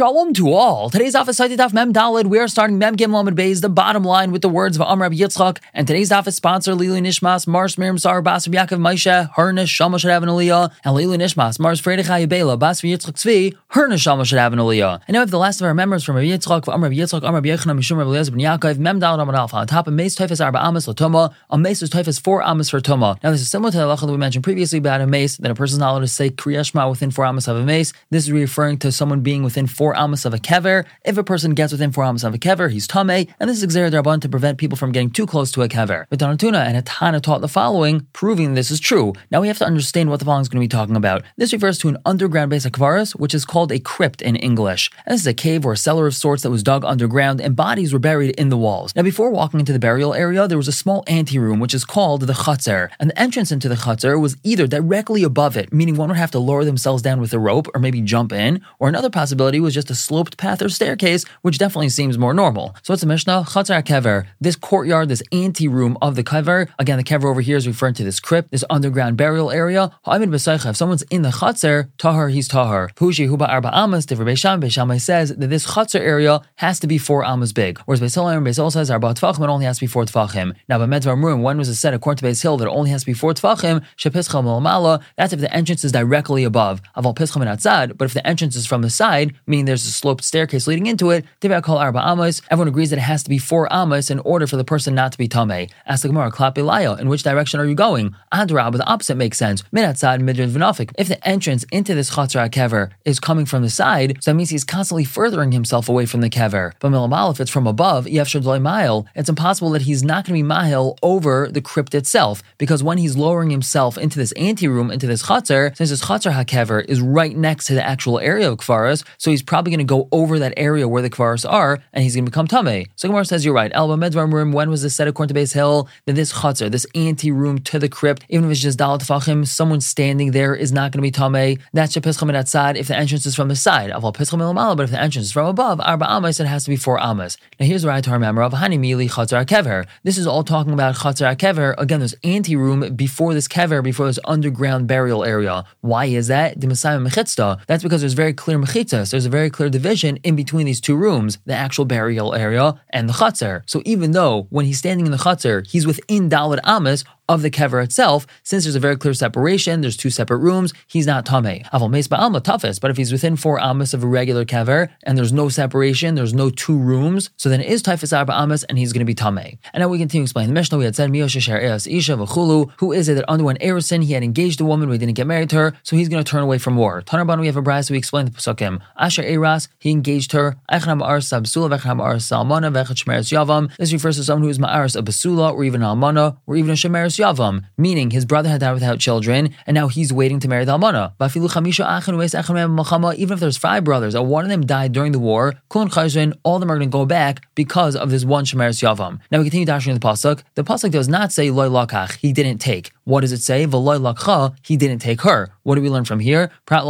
Shalom to all. Today's office site Daf Mem Dalid. We are starting Mem Gim Lamed Beis, the bottom line with the words of Amr Yitzchak. And today's office sponsor Lili Nishmas, Mars Miriam Sar, Bas Yaakov Maisha, her Neshama should have an Aliyah, and Lili Nishmas, Mars Freidich Hayabela, Bas Yitzchak Tzvi, her Neshama should have an Aliyah. And now we have the last of our members from Rabbi Yitzchak, Amr Yitzchak, Amr Yechon, Mishum Rabbi Eliezer Ben Yaakov, Mem Dalid Amad Alpha. On top of Mace Typhus Arba Amas Latoma, Mace is Typhus four Amas for Toma. Now this is similar to the halacha that we mentioned previously about a mace, that a person is not allowed to say Kriyashma within four Amas of a mace. This is referring to someone being within four Amas of a kever. If a person gets within four Amas of a kever, he's tame, and this is Xer Darban to prevent people from getting too close to a kever. But Donatuna and Hatana taught the following, proving this is true. Now we have to understand what the following is going to be talking about. This refers to an underground base of which is called a crypt in English. And this is a cave or a cellar of sorts that was dug underground, and bodies were buried in the walls. Now before walking into the burial area, there was a small anteroom, which is called the chutzner, and the entrance into the chutzner was either directly above it, meaning one would have to lower themselves down with a rope or maybe jump in, or another possibility was just a sloped path or staircase, which definitely seems more normal. So it's a Mishnah, Chatzar Kever, this courtyard, this ante room of the Kever. Again, the Kever over here is referring to this crypt, this underground burial area. If someone's in the Chatzar, Tahar, he's Tahar. Pushi Huba Arba Amas, Divra Beisham, Beishamai says that this Chatzar area has to be four Amas big. Whereas Beisol and Beisol says Arba Tvachim, it only has to be four Tvachim. Now, by Medvar was it said according to Beis Hill that only has to be four Mala, that's if the entrance is directly above. Aval Pischam and Atzad, but if the entrance is from the side, meaning there's a sloped staircase leading into it, Divya call Arba Amos, everyone agrees that it has to be four Amos in order for the person not to be Tameh. Ask the Gemara, Klapilaya, in which direction are you going? Adrab, the opposite makes sense. Min Atzad, Midrin V'nafik. If the entrance into this Chatzar Kever is coming from the side, so that means he's constantly furthering himself away from the Kever. But Milamal, if it's from above, Yefshad Mile, it's impossible that he's not going to be Mahil over the crypt itself, because when he's lowering himself into this anteroom, into this Chatzar, since this Chatzar HaKever is right next to the actual area of Kvaras, so he's probably going to go over that area where the Kvaras are, and he's going to become Tameh. So Gemara says, you're right. Elba Medvar Murim, when was this said according to Beis Hill? Then this Chatzar, this anteroom to the crypt, even if it's just Dalat Fachim, someone standing there is not going to be Tameh. That's Shepischam Atzad if the entrance is from the side. Aval Pischam Ilamala, but if the entrance is from above, Arba Amas, it has to be four Amas. Now here's where I member of Hani Mili Chatzar Kever. This is all talking about Chatzar Kever. Again, there's anteroom before this Kever, before this underground burial area. Why is that? The Messiah Mechitzta. That's because there's very clear mechitzas. There's a very clear division in between these two rooms, the actual burial area and the Chatzar. So even though when he's standing in the Chatzar, he's within Dalad Amas, of the kever itself, since there's a very clear separation, there's two separate rooms, he's not tameh. Aval meis ba'alma toughest, but if he's within four amas of a regular kever and there's no separation, there's no two rooms, so then it is typhus arba amas and he's going to be tameh. And now we continue to explain the Mishnah. We had said miyosha sher eras isha v'chulu. Who is it that underwent erison? He had engaged a woman, we didn't get married to her, so he's going to turn away from war. Tanarban, we have a bride, so we explain the pesukim. Asher eras, he engaged her. Eichnam ar sabsula v'echnam ar salmana v'echat shmeres yavam. This refers to someone who is ma'aris a basula or even almana or even a shemeres yavam, meaning his brother had died without children, and now he's waiting to marry the almana. Even if there's five brothers, and one of them died during the war, all of them are going to go back because of this one shemeres yavam. Now we continue dashing the pasuk. The pasuk does not say loy lakach, he didn't take. What does it say? V'loy lakcha, he didn't take her. What do we learn from here? That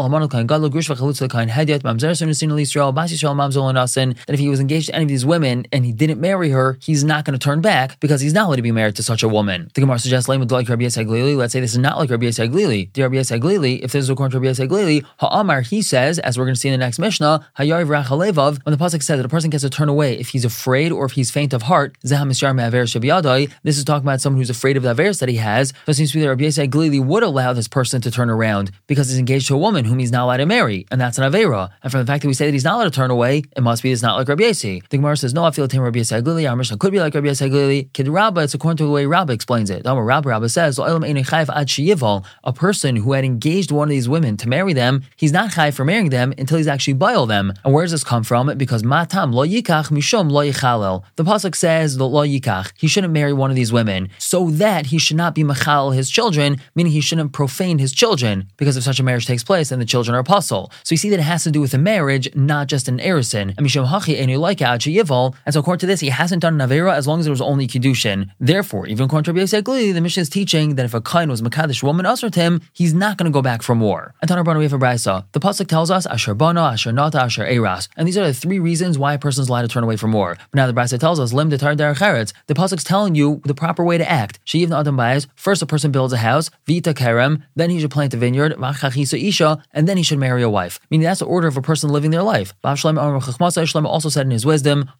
if he was engaged to any of these women and he didn't marry her, he's not going to turn back because he's not allowed to be married to such a woman. The Gemara suggests. Let's say this is not like Rabbi Glili. The Rabbi Glili, if this is according to Rabbi Glili, Ha'amar, he says, as we're going to see in the next Mishnah, when the pasuk says that a person gets to turn away if he's afraid or if he's faint of heart, this is talking about someone who's afraid of the averis that he has. So that Rabbi Glili would allow this person to turn around because he's engaged to a woman whom he's not allowed to marry, and that's an avera. And from the fact that we say that he's not allowed to turn away, it must be it's not like Rabbi Yasi. The Gemara says, no, I feel Tim Rabbi Yasi Glili. Our Mishnah could be like Rabbi Yasi Glili. Kid Rabba, it's according to the way Rabba explains it. Rabba Rabba says, a person who had engaged one of these women to marry them, he's not chai for marrying them until he's actually boil them. And where does this come from? Because matam lo yikach mishum lo yichalel. The pasuk says lo yikach. He shouldn't marry one of these women so that he should not be machal his children, meaning he shouldn't profane his children. Because if such a marriage takes place, then the children are apostle. So you see that it has to do with a marriage, not just an erison. And so according to this, he hasn't done an avera as long as it was only kiddushin. Therefore, even according to Rabbi the Mishnah is teaching that if a kain was Makadish woman usher to him, he's not going to go back from war. And Tanarbana we have a brisa. The pasuk tells us Asher Bana, Asher Nata, Asher Eras. And these are the three reasons why a person is allowed to turn away from war. But now the brisa tells us Lim Detar. The pasuk's telling you the proper way to act. Sheivna Adam Bayez. First, a person person builds a house, vita kerem, then he should plant a vineyard, isha, and then he should marry a wife. Meaning that's the order of a person living their life. Shlomo also said in his wisdom,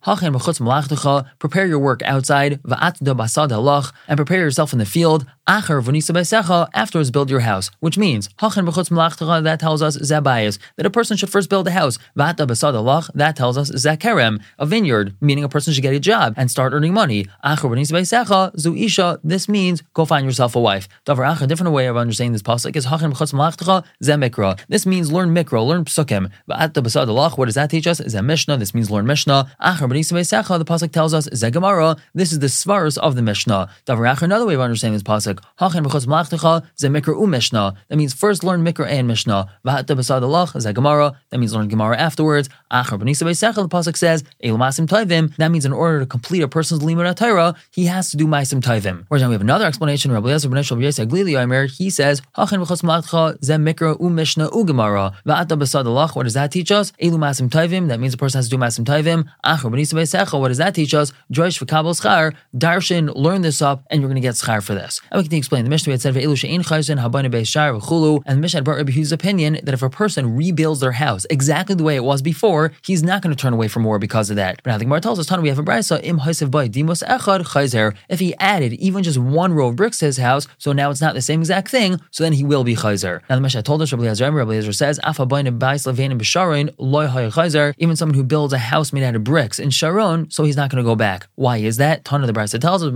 prepare your work outside, and prepare yourself in the field, afterwards build your house, which means that tells us zabayas, that a person should first build a house. That tells us zakerem, a vineyard, meaning a person should get a job and start earning money. This means go find yourself a wife. A different way of understanding this pasuk is zemikra. This means learn mikra, learn psukim. But at the Basad Allah, what does that teach us? Mishnah. This means learn Mishnah. The pasuk tells us zegamara. This is the svarus of the Mishnah. Another way of understanding this pasuk. That means first learn mikra and Mishnah. That means learn Gemara afterwards. The pasuk says That means in order to complete a person's limud Torah, he has to do ma'asim tayvim. Whereas now we have another explanation. Rabbi He says. What does that teach us? That means a person has to do ma'asim tayvim. What does that teach us? Joish v'kabel schar. Darshan, learn this up, and you're going to get schar for this. And we can explain. The Mishnah we had said. And the Mishnah brought Rabbi Hugh's opinion that if a person rebuilds their house exactly the way it was before, he's not going to turn away from more because of that. But now the Gemara tells us, we have a brisa. If he added even just one row of bricks to his house, so now it's not the same exact thing, so then he will be chayzer. Now the Mishnah told us, Rabbi Eliezer, Rabbi Eliezer says. Even someone who builds a house made out of bricks in Sharon, so he's not going to go back. Why is that? Tana the brisa tells us,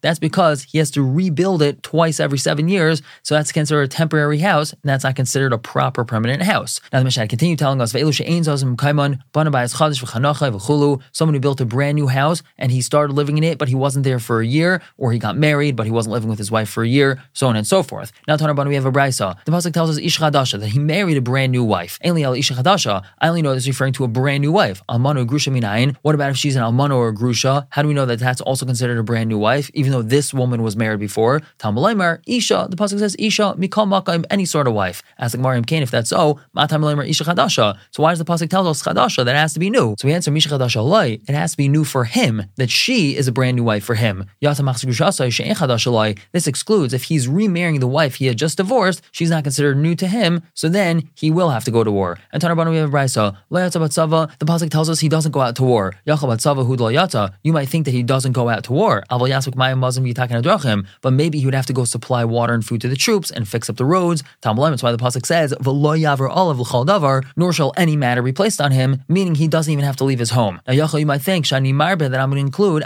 that's because he has to rebuild it twice every seven years, so that's considered a temporary house, and that's not considered a proper permanent house. Now the Mishnah continued telling us, someone who built a brand new house and he started living in it, but he wasn't there for a year, or he got married, but he wasn't living with his wife for a year, so on and so forth. Now Tanarban, we have a brisa. The pasuk tells us Ish that he married a brand new wife. I only know this referring to a brand new wife. Almano grusha minayin. What about if she's an almano or a grusha? How do we know that that's also considered a brand new wife, even though this woman was married before? Talmud Isha. The pasuk says Isha mikal makam any sort of wife. Ask like Mariam Kane, if that's so, Matam Isha Chadasha. So why does the Pasuk tell us Chadasha that it has to be new? So we answer Misha Chadasha Lai, it has to be new for him, that she is a brand new wife for him. This excludes if he's remarrying the wife he had just divorced, she's not considered new to him, so then he will have to go to war. And Tanarbanu we have Brisa, the Pasuk tells us he doesn't go out to war. You might think that he doesn't go out to war. But maybe he would have to go supply water and food to the troops and fix up the roads. That's why the pasuk says, nor shall any matter be placed on him, meaning he doesn't even have to leave his home. Now, you might think that I'm going to include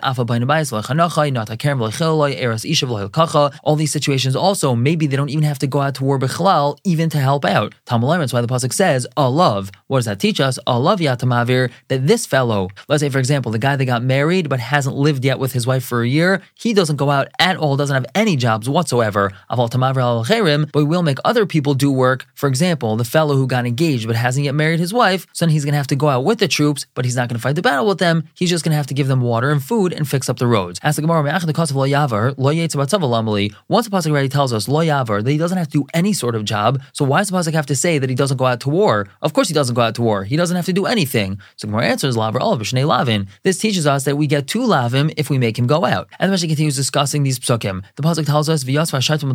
All these situations also maybe they don't even have to go out to war b'chalal even to help out. That's why the pasuk says, "Alav." What does that teach us? Alav yatamavir that this fellow, let's say for example, the guy that got married but hasn't lived yet with his wife for a year, he doesn't go out at all, doesn't have any jobs whatsoever. But we will make other people do work. For example, the fellow who got engaged but hasn't yet married his wife, so then he's going to have to go out with the troops, but he's not going to fight the battle with them. He's just going to have to give them water and food and fix up the roads. Ask the Gemara, of lo Once the pasuk already tells us lo yavar that he doesn't have to do any sort of job, so why does the pasuk have to say that he doesn't go out to war? Of course, he doesn't go out to war. He doesn't have to do anything. So Gemara answers lavar all of lavin. This teaches us that we get two lavim if we make him go out. And the Mishnah continues discussing these psukim. The pasuk tells us v'yasva shaitim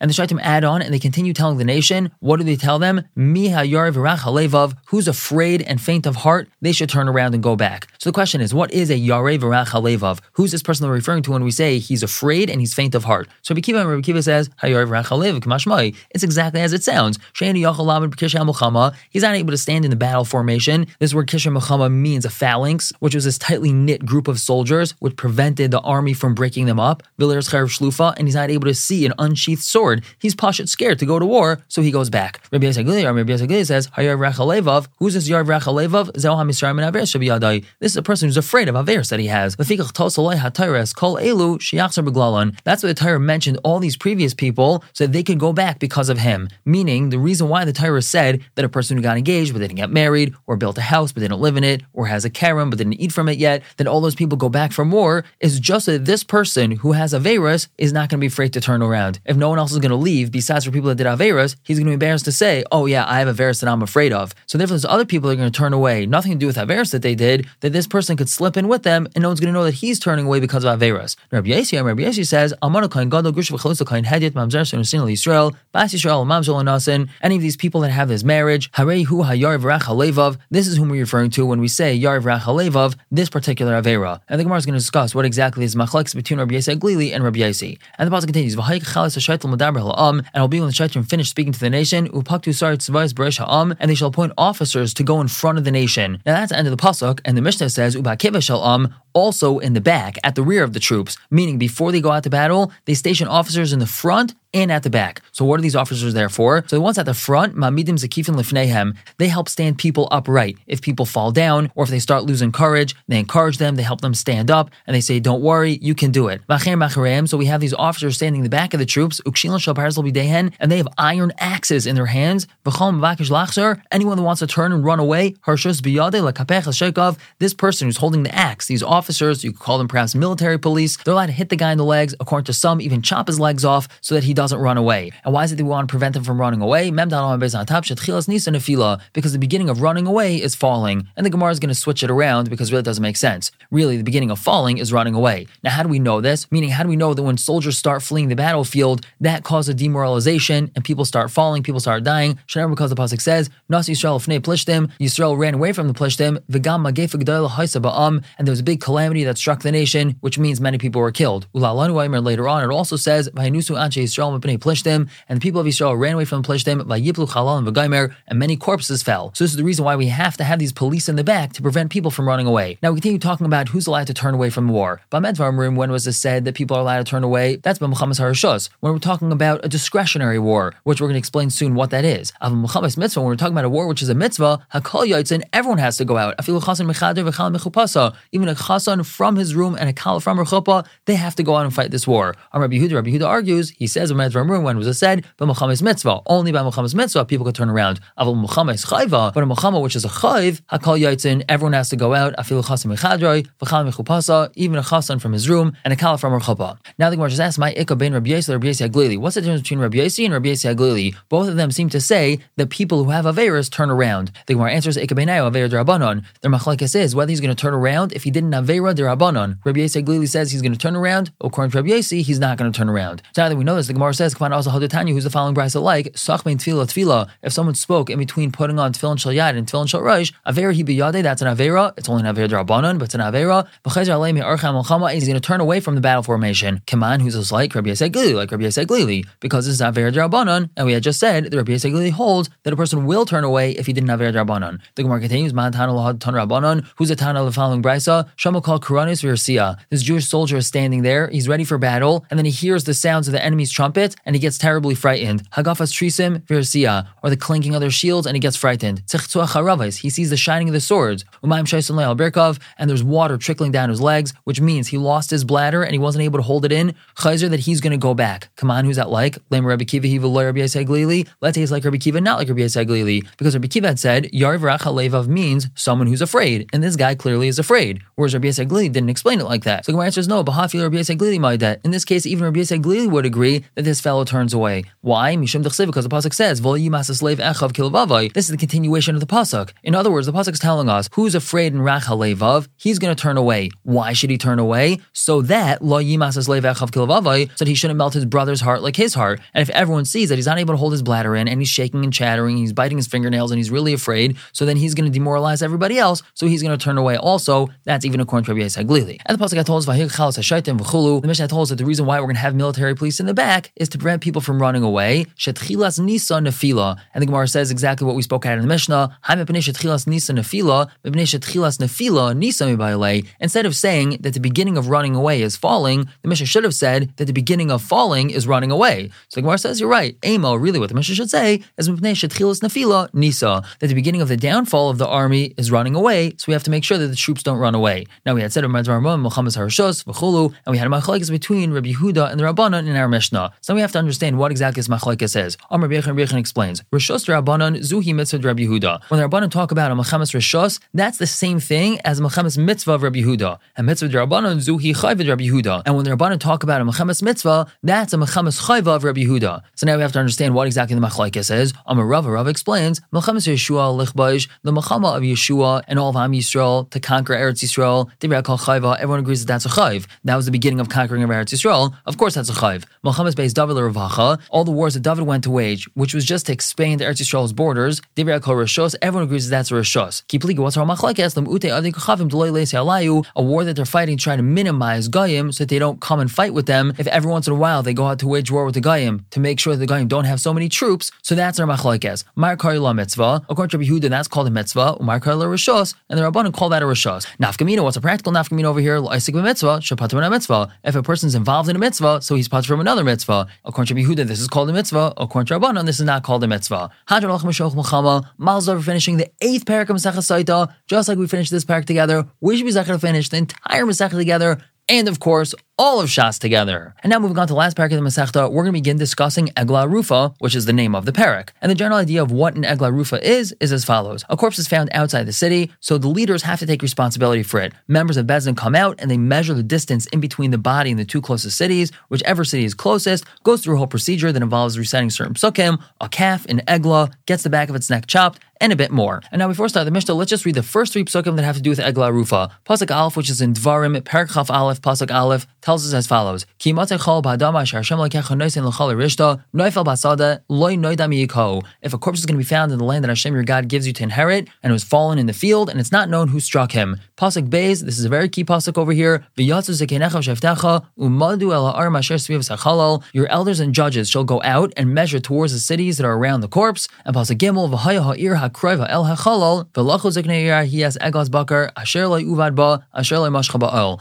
and the shaitim add on and they continue telling the nation, what do they tell them? Halevav, who's afraid and faint of heart, they should turn around and go back. So the question is, what is a Halevav? Who's this person referring to when we say he's afraid and he's faint of heart? So Rabbi Kiva, Rabbi Kiva says, It's exactly as it sounds. He's not able to stand in the battle formation. This word Kisha means a phalanx, which was this tightly knit group of soldiers, which prevented the army from breaking them up. And he's not able to see an unsheathed sword. He's pashut scared to go to war, so he goes back. Rabbi Yisagili says, Who's this Yarv Rachalevav? This is a person who's afraid of Averis that he has. That's why the Torah mentioned all these previous people so that they could go back because of him. Meaning, the reason why the Torah said that a person who got engaged but didn't get married, or built a house but didn't live in it, or has a karen but didn't eat from it yet, that all those people go back for more is just that this person who has Averis is not going to be afraid to turn around. If no one else is going to leave, besides for people that did Averas, he's going to be embarrassed to say, oh yeah, I have Averas that I'm afraid of. So therefore, there's other people that are going to turn away, nothing to do with Averas that they did, that this person could slip in with them and no one's going to know that he's turning away because of Averas. Averas. Rabbi Yossi, Rabbi Yossi says, Amana Kain Gadol Gush V'Chalutza Kain Hedit Mamzer Sunusin Yisrael Bas Yisrael Mamzel Nasin. Any of these people that have this marriage, Harei Hu Hayar Vrach Halevav. This is whom we're referring to when we say Yar Vrach Halevav. This particular Avera. And the Gemara is going to discuss what exactly is machlekes between Rabbi Yossi Glili and Rabbi Yossi. And the pasuk continues, V'Hayik Chalas Hashaitel Medaber Ha'am. And it'll be when the Shaitrim finish speaking to the nation. Upaktu Sar Tzvayis Beresh Ha'am. And they shall appoint officers to go in front of the nation. Now that's the end of the pasuk. And the Mishnah says, Ubakiva Shal'am also in the back, at the rear of the troops, meaning before they go out to battle, they station officers in the front and at the back. So what are these officers there for? So the ones at the front, mamidim zakifin lifnehem, they help stand people upright. If people fall down or if they start losing courage, they encourage them, they help them stand up, and they say, "Don't worry, you can do it." So we have these officers standing in the back of the troops, and they have iron axes in their hands. Anyone that wants to turn and run away, this person who's holding the axe, these officers, you could call them perhaps military police, they're allowed to hit the guy in the legs, according to some, even chop his legs off so that he doesn't run away. And why is it that we want to prevent them from running away? Because the beginning of running away is falling. And the Gemara is going to switch it around because really it doesn't make sense. Really, the beginning of falling is running away. Now, how do we know this? Meaning, how do we know that when soldiers start fleeing the battlefield, that causes demoralization and people start falling, people start dying? Shemar because the Pasuk says, Nas Yisrael plishtim, Yisrael ran away from the plishtim, v'gam and there was a big calamity that struck the nation, which means many people were killed. Later on, it also says, Yisrael and the people of Israel ran away from plishtim, vayiplu chalal and v'gaimer, and many corpses fell. So this is the reason why we have to have these police in the back to prevent people from running away. Now we continue talking about who's allowed to turn away from war. Bamedvar when was it said that people are allowed to turn away? That's by b'muchamas harashos. When we're talking about a discretionary war, which we're going to explain soon what that is. Av muchamas mitzvah, when we're talking about a war which is a mitzvah, hakol yaitzin, everyone has to go out. Even a chasan from his room and a kal from her they have to go out and fight this war. Rabbi Yehuda, Rabbi Yehuda argues, he says, when was it said? But Milchemes mitzvah. Only by Milchemes mitzvah people could turn around. Avil Milchemes's chayva, but a Muhammad which is a chayv, hakal yaitzin, everyone has to go out. Afil chasim mechadroi, v'chal mechupasa, even a chasan from his room and a kala from her chuppah. Now the Gemara just asks, my ikka ben Rabbi Yossi, Rabbi Yossi Aglili. What's the difference between Rabbi Yossi and Rabbi Yossi Aglili? Both of them seem to say that people who have averas turn around. The Gemara answers ikka benayo avera derabanon. Their machlekes is whether he's going to turn around if he didn't avera derabanon. Rabbi Yossi Aglili says he's going to turn around. According to Rabbi Yossi, he's not going to turn around. So now that we know this, the Gemara says, "Come on, also Haditanya, who's the following brisa like Sachmein Tefillah Tefillah. If someone spoke in between putting on Tefillin Shal Yad and Tefillin Shal Rosh, Avera Hi Biyade, that's an Avera. It's only an Avera Drabanan, but it's an Avera. B'chezer Alei Me'archam Melchama, he's going to turn away from the battle formation. Kaman, who's just like Rabbi Yisai Glili, like Rabbi Yisai Glili, because this is Avera Drabanan, and we had just said that Rabbi Yisai Glili holds that a person will turn away if he didn't Avera Drabanan. The Gemara continues, Man Tana Lahad Tan Rabbanan, who's a Tana of the following brisa, Shama called Kuranis Virsia. This Jewish soldier is standing there, he's ready for battle, and then he hears the sounds of the enemy's trumpet, and he gets terribly frightened. Hagafas trisim virsia, or the clinking of their shields, and he gets frightened. He sees the shining of the swords. Umayyim Shayson Le'al Berkov, and there's water trickling down his legs, which means he lost his bladder and he wasn't able to hold it in. Chayzer that he's going to go back. Come on, who's that like? Lame Rabbi Kiva, he Rabbi Glili. Let's say like Rabbi Kiva, not like Rabbi Glili, because Rabbi Kiva had said Yarv Levav means someone who's afraid, and this guy clearly is afraid. Whereas Rabbi Glili didn't explain it like that. So the answer is no. Bahafi Rabbi Glili my. In this case, even Rabbi Glili would agree that this fellow turns away. Why? Because the pasuk says, This is the continuation of the pasuk. In other words, the pasuk is telling us who's afraid in Rach Levav, he's going to turn away. Why should he turn away? So that Lo so that he shouldn't melt his brother's heart like his heart. And if everyone sees that he's not able to hold his bladder in, and he's shaking and chattering, he's biting his fingernails, and he's really afraid, so then he's going to demoralize everybody else. So he's going to turn away also. That's even according to Rabbi Yisai And the pasuk told us, the Mishnah told us that the reason why we're going to have military police in the back is to prevent people from running away. Shetchilas nisa nefila. And the Gemara says exactly what we spoke at in the Mishnah. nisa nefila, nefila nisa Instead of saying that the beginning of running away is falling, the Mishnah should have said that the beginning of falling is running away. So the Gemara says you're right. Amo, really what the Mishnah should say is nefila nisa, that the beginning of the downfall of the army is running away, so we have to make sure that the troops don't run away. Now we had said Milchemes Harashos, and we had a machlekes between Rabbi Yehuda and the Rabbanon in our Mishnah. So we have to understand what exactly this machlekes says. Amr Bechan Bechan explains. Rishos Rabbanon Zuhi Mitzvah Rabbi Yehuda. When the Rabbanon talk about a Mechamas Rishos, that's the same thing as Mechamas Mitzvah of Rabbi Yehuda. And Mitzvah Rabbanon Zuhi Chayv Rabbi Yehuda. And when the Rabbanon talk about a Mechamas Mitzvah, that's a Mechamas Chayv of Rabbi Yehuda. So now we have to understand what exactly the machlekes says. Amr Rava Rava explains Mechamas Yeshua Lichbaish, the Mechama of Yeshua and all of Am Yisrael to conquer Eretz Yisrael. Chayva. Everyone agrees that that's a Chayv. That was the beginning of conquering of Eretz Yisrael. Of course, that's a Chayv. Mechamas based David Ravacha. All the wars that David went to wage, which was just to expand Eretz Yisrael's borders. Everyone agrees that that's a Rishos. Alayu. A war that they're fighting, trying to minimize Goyim so that they don't come and fight with them. If every once in a while they go out to wage war with the Goyim to make sure that the Goyim don't have so many troops. So that's our machlekes. Mitzvah. According to Yehuda, that's called a mitzvah. Mar La Rishos, and the Rabbanim call that a Rishos. Nafkamina. What's a practical nafkamina over here? If a person's involved in a mitzvah, so he's part from another mitzvah. According to Yehuda, this is called a mitzvah. According to Rabbanon, this is not called a mitzvah. Hadron Mal's over finishing the eighth parak of Masechah Sotah, just like we finished this parak together. We should be to finish the entire Masechah together and of course, all of Shas together. And now moving on to the last parak of the Masechta, we're going to begin discussing Egla Rufa, which is the name of the parak. And the general idea of what an Egla Rufa is, is as follows. A corpse is found outside the city, so the leaders have to take responsibility for it. Members of Beis Din come out and they measure the distance in between the body and the two closest cities. Whichever city is closest goes through a whole procedure that involves reciting certain psukim, a calf, an Egla, gets the back of its neck chopped, and a bit more. And now before we start the Mishnah, let's just read the first three psukim that have to do with Egla Rufa. Pasuk Aleph, which is in Dvarim, Parak Aleph, Pasuk Aleph, tells us as follows: If a corpse is going to be found in the land that Hashem your God gives you to inherit, and it was fallen in the field, and it's not known who struck him. Pasuk Beis, this is a very key pasuk over here. Your elders and judges shall go out and measure towards the cities that are around the corpse. And Pasuk Gimel.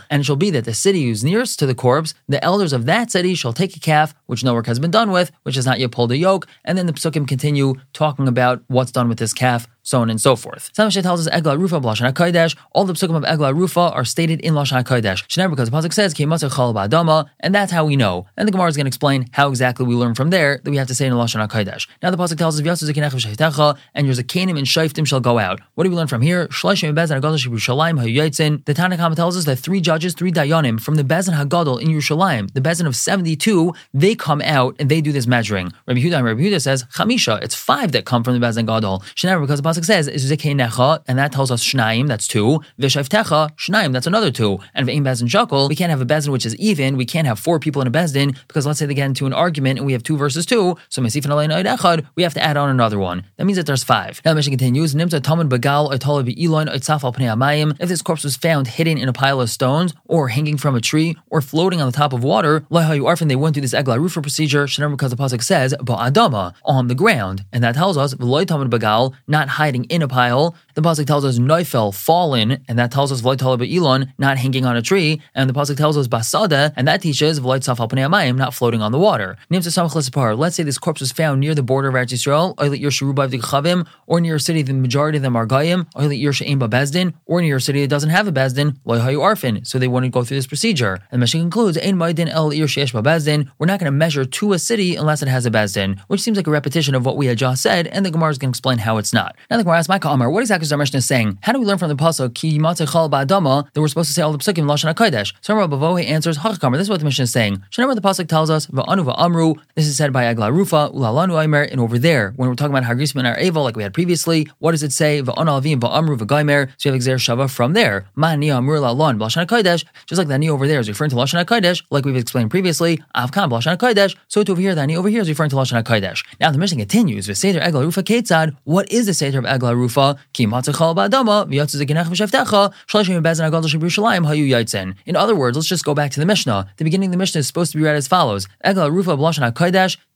And it shall be that the city who's nearest to the corpse, the elders of that city shall take a calf which no work has been done with, which has not yet pulled a yoke, and then the psukim continue talking about what's done with this calf so on and so forth. Samashe tells us Egla Rufa B'Lashon HaKodesh. All the psukim of Egla Rufa are stated in Lashon HaKodesh. Shnever because the pasuk says Ki Chal Ba'adama, and that's how we know. And the Gemara is going to explain how exactly we learn from there that we have to say in Lashon HaKodesh. Now the pasuk tells us V'yasu Zekinech and your Zakanim and Shaiftim shall go out. What do we learn from here? Shloshim Bezan Hagadol Yerushalayim HaYotzin. The Tanna Kamma tells us that three judges, three Dayanim from the Bezan Hagadol in Yerushalayim, the Bezan of seventy-two, they come out and they do this measuring. Rabbi Huda and Rabbi Huda says Chamisha. It's five that come from the Bezan Gadol. Shnever because the pasuk says is necha, and that tells us shnaim, that's two. V'shavtecha, shnaim, that's another two. And v'im bezin shakol, we can't have a bezin which is even. We can't have four people in a bezin because let's say they get into an argument and we have two versus two. So mesifin alein we have to add on another one. That means that there's five. Now the mission continues. Nimta tamid bagal oitala be'ilon oitzaf al amayim. If this corpse was found hidden in a pile of stones, or hanging from a tree, or floating on the top of water, lahayu arfin, they went through this egla procedure. Shanam because the pasuk says ba'adama on the ground, and that tells us v'loy tamid bagal, not hiding in a pile the pasuk tells us Neufel fallen, and that tells us Vloit Elon not hanging on a tree, and the pasuk tells us Basada, and that teaches Vloit Saf Amayim not floating on the water. Let's say this corpse was found near the border of Eretz Yisrael, or near a city the majority of them are Goyim, or near a city that doesn't have a Beis Din, Arfin, so they wouldn't go through this procedure. And the Mishnah concludes, El We're not going to measure to a city unless it has a Beis Din, which seems like a repetition of what we had just said, and the Gemara is going to explain how it's not. Now the Gemara asks, what exactly is our Mishnah saying? How do we learn from the pasuk Ki Chal Ba'adama that we're supposed to say all the psukim Lashon Hakodesh? So Rabbi Bavohe answers Hachakamer. This is what the Mishnah is saying. Shanamar the pasuk tells us Va'anu Va'amru. This is said by Agla Rufa Ulalanu Aimer. And over there, when we're talking about Hagrisim and Evel, like we had previously, what does it say? Va'anu Alvim Va'amru V'Gaimer. So you have Exer Shava from there. Ma'ani Amru Lalon Lashon Hakodesh. Just like that Ani over there is referring to Lashon Hakodesh, like we've explained previously. Avkam Lashon Hakodesh. So to over here, the Ani over here is referring to Lashon Hakodesh. Now the Mishnah continues. V'Seder Agla Rufa Ketzad. What is the Seder of Agla Rufa? Ki in other words, let's just go back to the Mishnah. The beginning of the Mishnah is supposed to be read as follows: Egla Rufa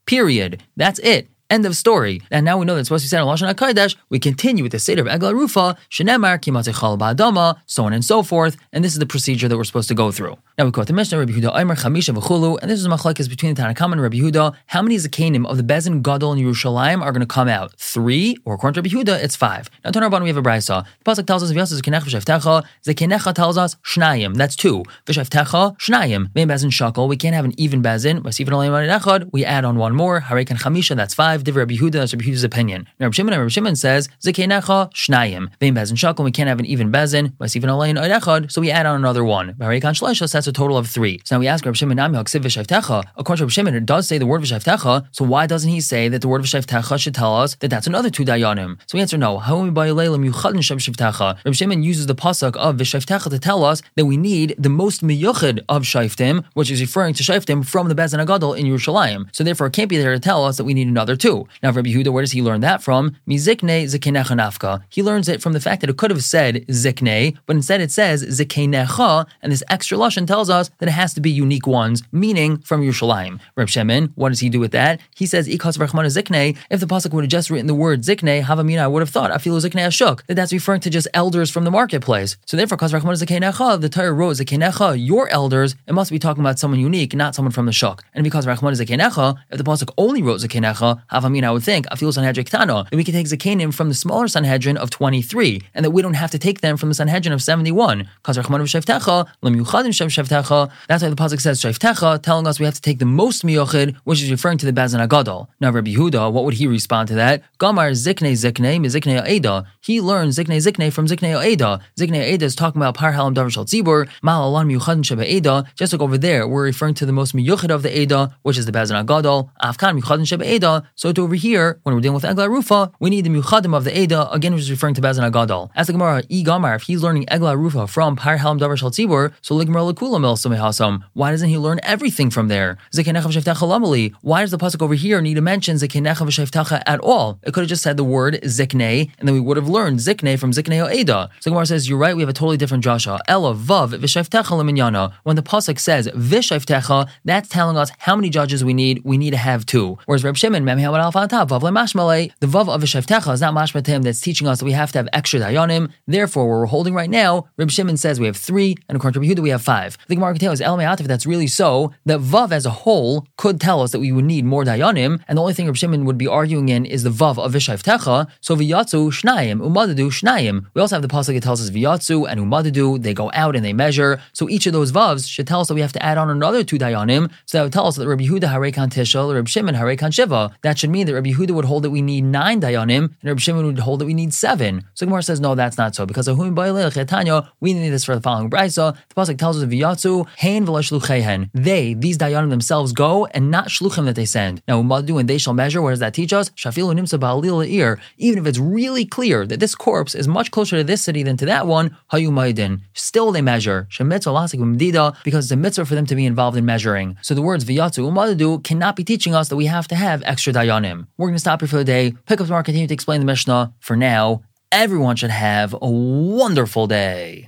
Period. That's it. End of story. And now we know that supposed to be said in Lashon HaKodesh. We continue with the Seder of Egla Rufa, Shenemar, Kimatzei Ba'adama, so on and so forth. And this is the procedure that we're supposed to go through. Now we quote the Mishnah, Rabbi Yehuda Aimer, Chamisha V'chulu, and this is machlekes between the Tanna Kamma and Rabbi Huda. How many zakanim of the Bezin Gadol in Yerushalayim are going to come out? Three, or according to Rabbi Yehuda, it's five. Now turn bottom, we have a brisa. The pasuk tells us, V'yasa zekenech v'shavtecha, zekenecha tells us, Shnayim, that's two. V'shavtecha, Shnayim. Main Bezin Shakal, we can't have an even Bezin. We add on one more. Harekan Chamisha, that's five. Div Rabbi Yehuda, that's Rabbi Yehuda's opinion. Rabbi Shimon, Rabbi Shimon says, zekenecha, Shnayim. Main Bezin Shakal, we can't have an even Bezin. Vasifin Alayim Echad, so we add on another one. Harekan Shlesha, that's a total of three. So now we ask Rabbi Shimon, Nami Haksiv V'shavtecha. According to Rabbi Shimon, it does say the word V'shavtecha, so why doesn't he say that the word V'shavtecha should tell us that that's another two dayanim? So we answer no. Rabbi Shimon uses the pasuk of V'shavtecha to tell us that we need the most miyuchid of shayftim, which is referring to shayftim from the Bezin Agadol in Yerushalayim. So therefore, it can't be there to tell us that we need another two. Now, Rabbi Yehuda, where does he learn that from? Mizikne zikenecha nafka. He learns it from the fact that it could have said zikne, but instead it says zikenecha, and this extra lashon tells us that it has to be unique ones, meaning from Yerushalayim. Reb Shemin, what does he do with that? He says, Ikas Rachmana Zikne, if the Pasuk would have just written the word Zikne, Havamina, I would have thought, Afilu Zikne Ashuk, that that's referring to just elders from the marketplace. So therefore, Kas Rachmana Zikenecha, the Torah wrote Zikenecha, your elders, it must be talking about someone unique, not someone from the Shuk. And because Rachmana Zikenecha, if the Pasuk only wrote Zikenecha, Havamina, I would think, Afilu Sanhedrin then we can take Zikanim from the smaller Sanhedrin of 23, and that we don't have to take them from the Sanhedrin of 71. Kas Rachmana Shevtecha, Lam Yuchadim Shevtecha, that's why the Pasuk says Shevtecha, telling us we have to take the most miyochid, which is referring to the Bezin Agadol. Now, Rabbi Yehuda, what would he respond to that? Gamar zikne zikne mizikne Eda. He learned zikne zikne from zikne Eda. Zikne Eda is talking about par halam davar shal tzibur, mal alan miyuchadin sheba Eda. Just like over there, we're referring to the most miyuchid of the Eda, which is the Bezin Agadol. Afkan miyuchadin sheba. So to over here, when we're dealing with Egla Rufa, we need the miyuchadim of the Eda, again, which is referring to Bezin. As the Gemara, E Gamar, if he's learning Egla Rufa from par halam davar shal tzibur, so ligmar lakula mil hasam. Why doesn't he learn everything from there? Why does the pasuk over here need to mention Zekenecha v'shevtacha at all? It could have just said the word Zikne, and then we would have learned Zikne from Zikne O Eda. So Gemara says, you're right, we have a totally different Joshua. Ella vav v'shevtecha leminyana. When the pasuk says v'shevtecha, that's telling us how many judges we need. We need to have two. Whereas Reb Shimon, mem vav lemashmale, the vav of v'shevtecha is not mashma to him. That's teaching us that we have to have extra dayanim. Therefore, where we're holding right now, Reb Shimon says we have three, and according to Yehuda, we have five. The Gemara continues, El if that's really so, that vav as a whole could tell us that we would need more dayanim, and the only thing Reb Shimon would be arguing in is the vav of v'shayftecha. So v'yatzu shnayim, umadadu shnayim. We also have the pasuk that tells us v'yatzu and umadadu. They go out and they measure. So each of those vavs should tell us that we have to add on another two dayanim. So that would tell us that Rabbi Yehuda harekan tishel, Reb Shimon harekan shiva. That should mean that Rabbi Yehuda would hold that we need nine dayanim, and Reb Shimon would hold that we need seven. So Gemara says no, that's not so because we need this for the following brisa. The pasuk tells us v'yatzu hein v'lashluchehen. They, these dayanim themselves, go and not shluchim that they send. Now, umadu and they shall measure. What does that teach us? Shafilu nimsa ba'alil ear. Even if it's really clear that this corpse is much closer to this city than to that one, hayumaydin. Still they measure. Because it's a mitzvah for them to be involved in measuring. So the words v'yatzu umadu cannot be teaching us that we have to have extra dayanim. We're going to stop here for the day. Pick up tomorrow, continue to explain the Mishnah. For now, everyone should have a wonderful day.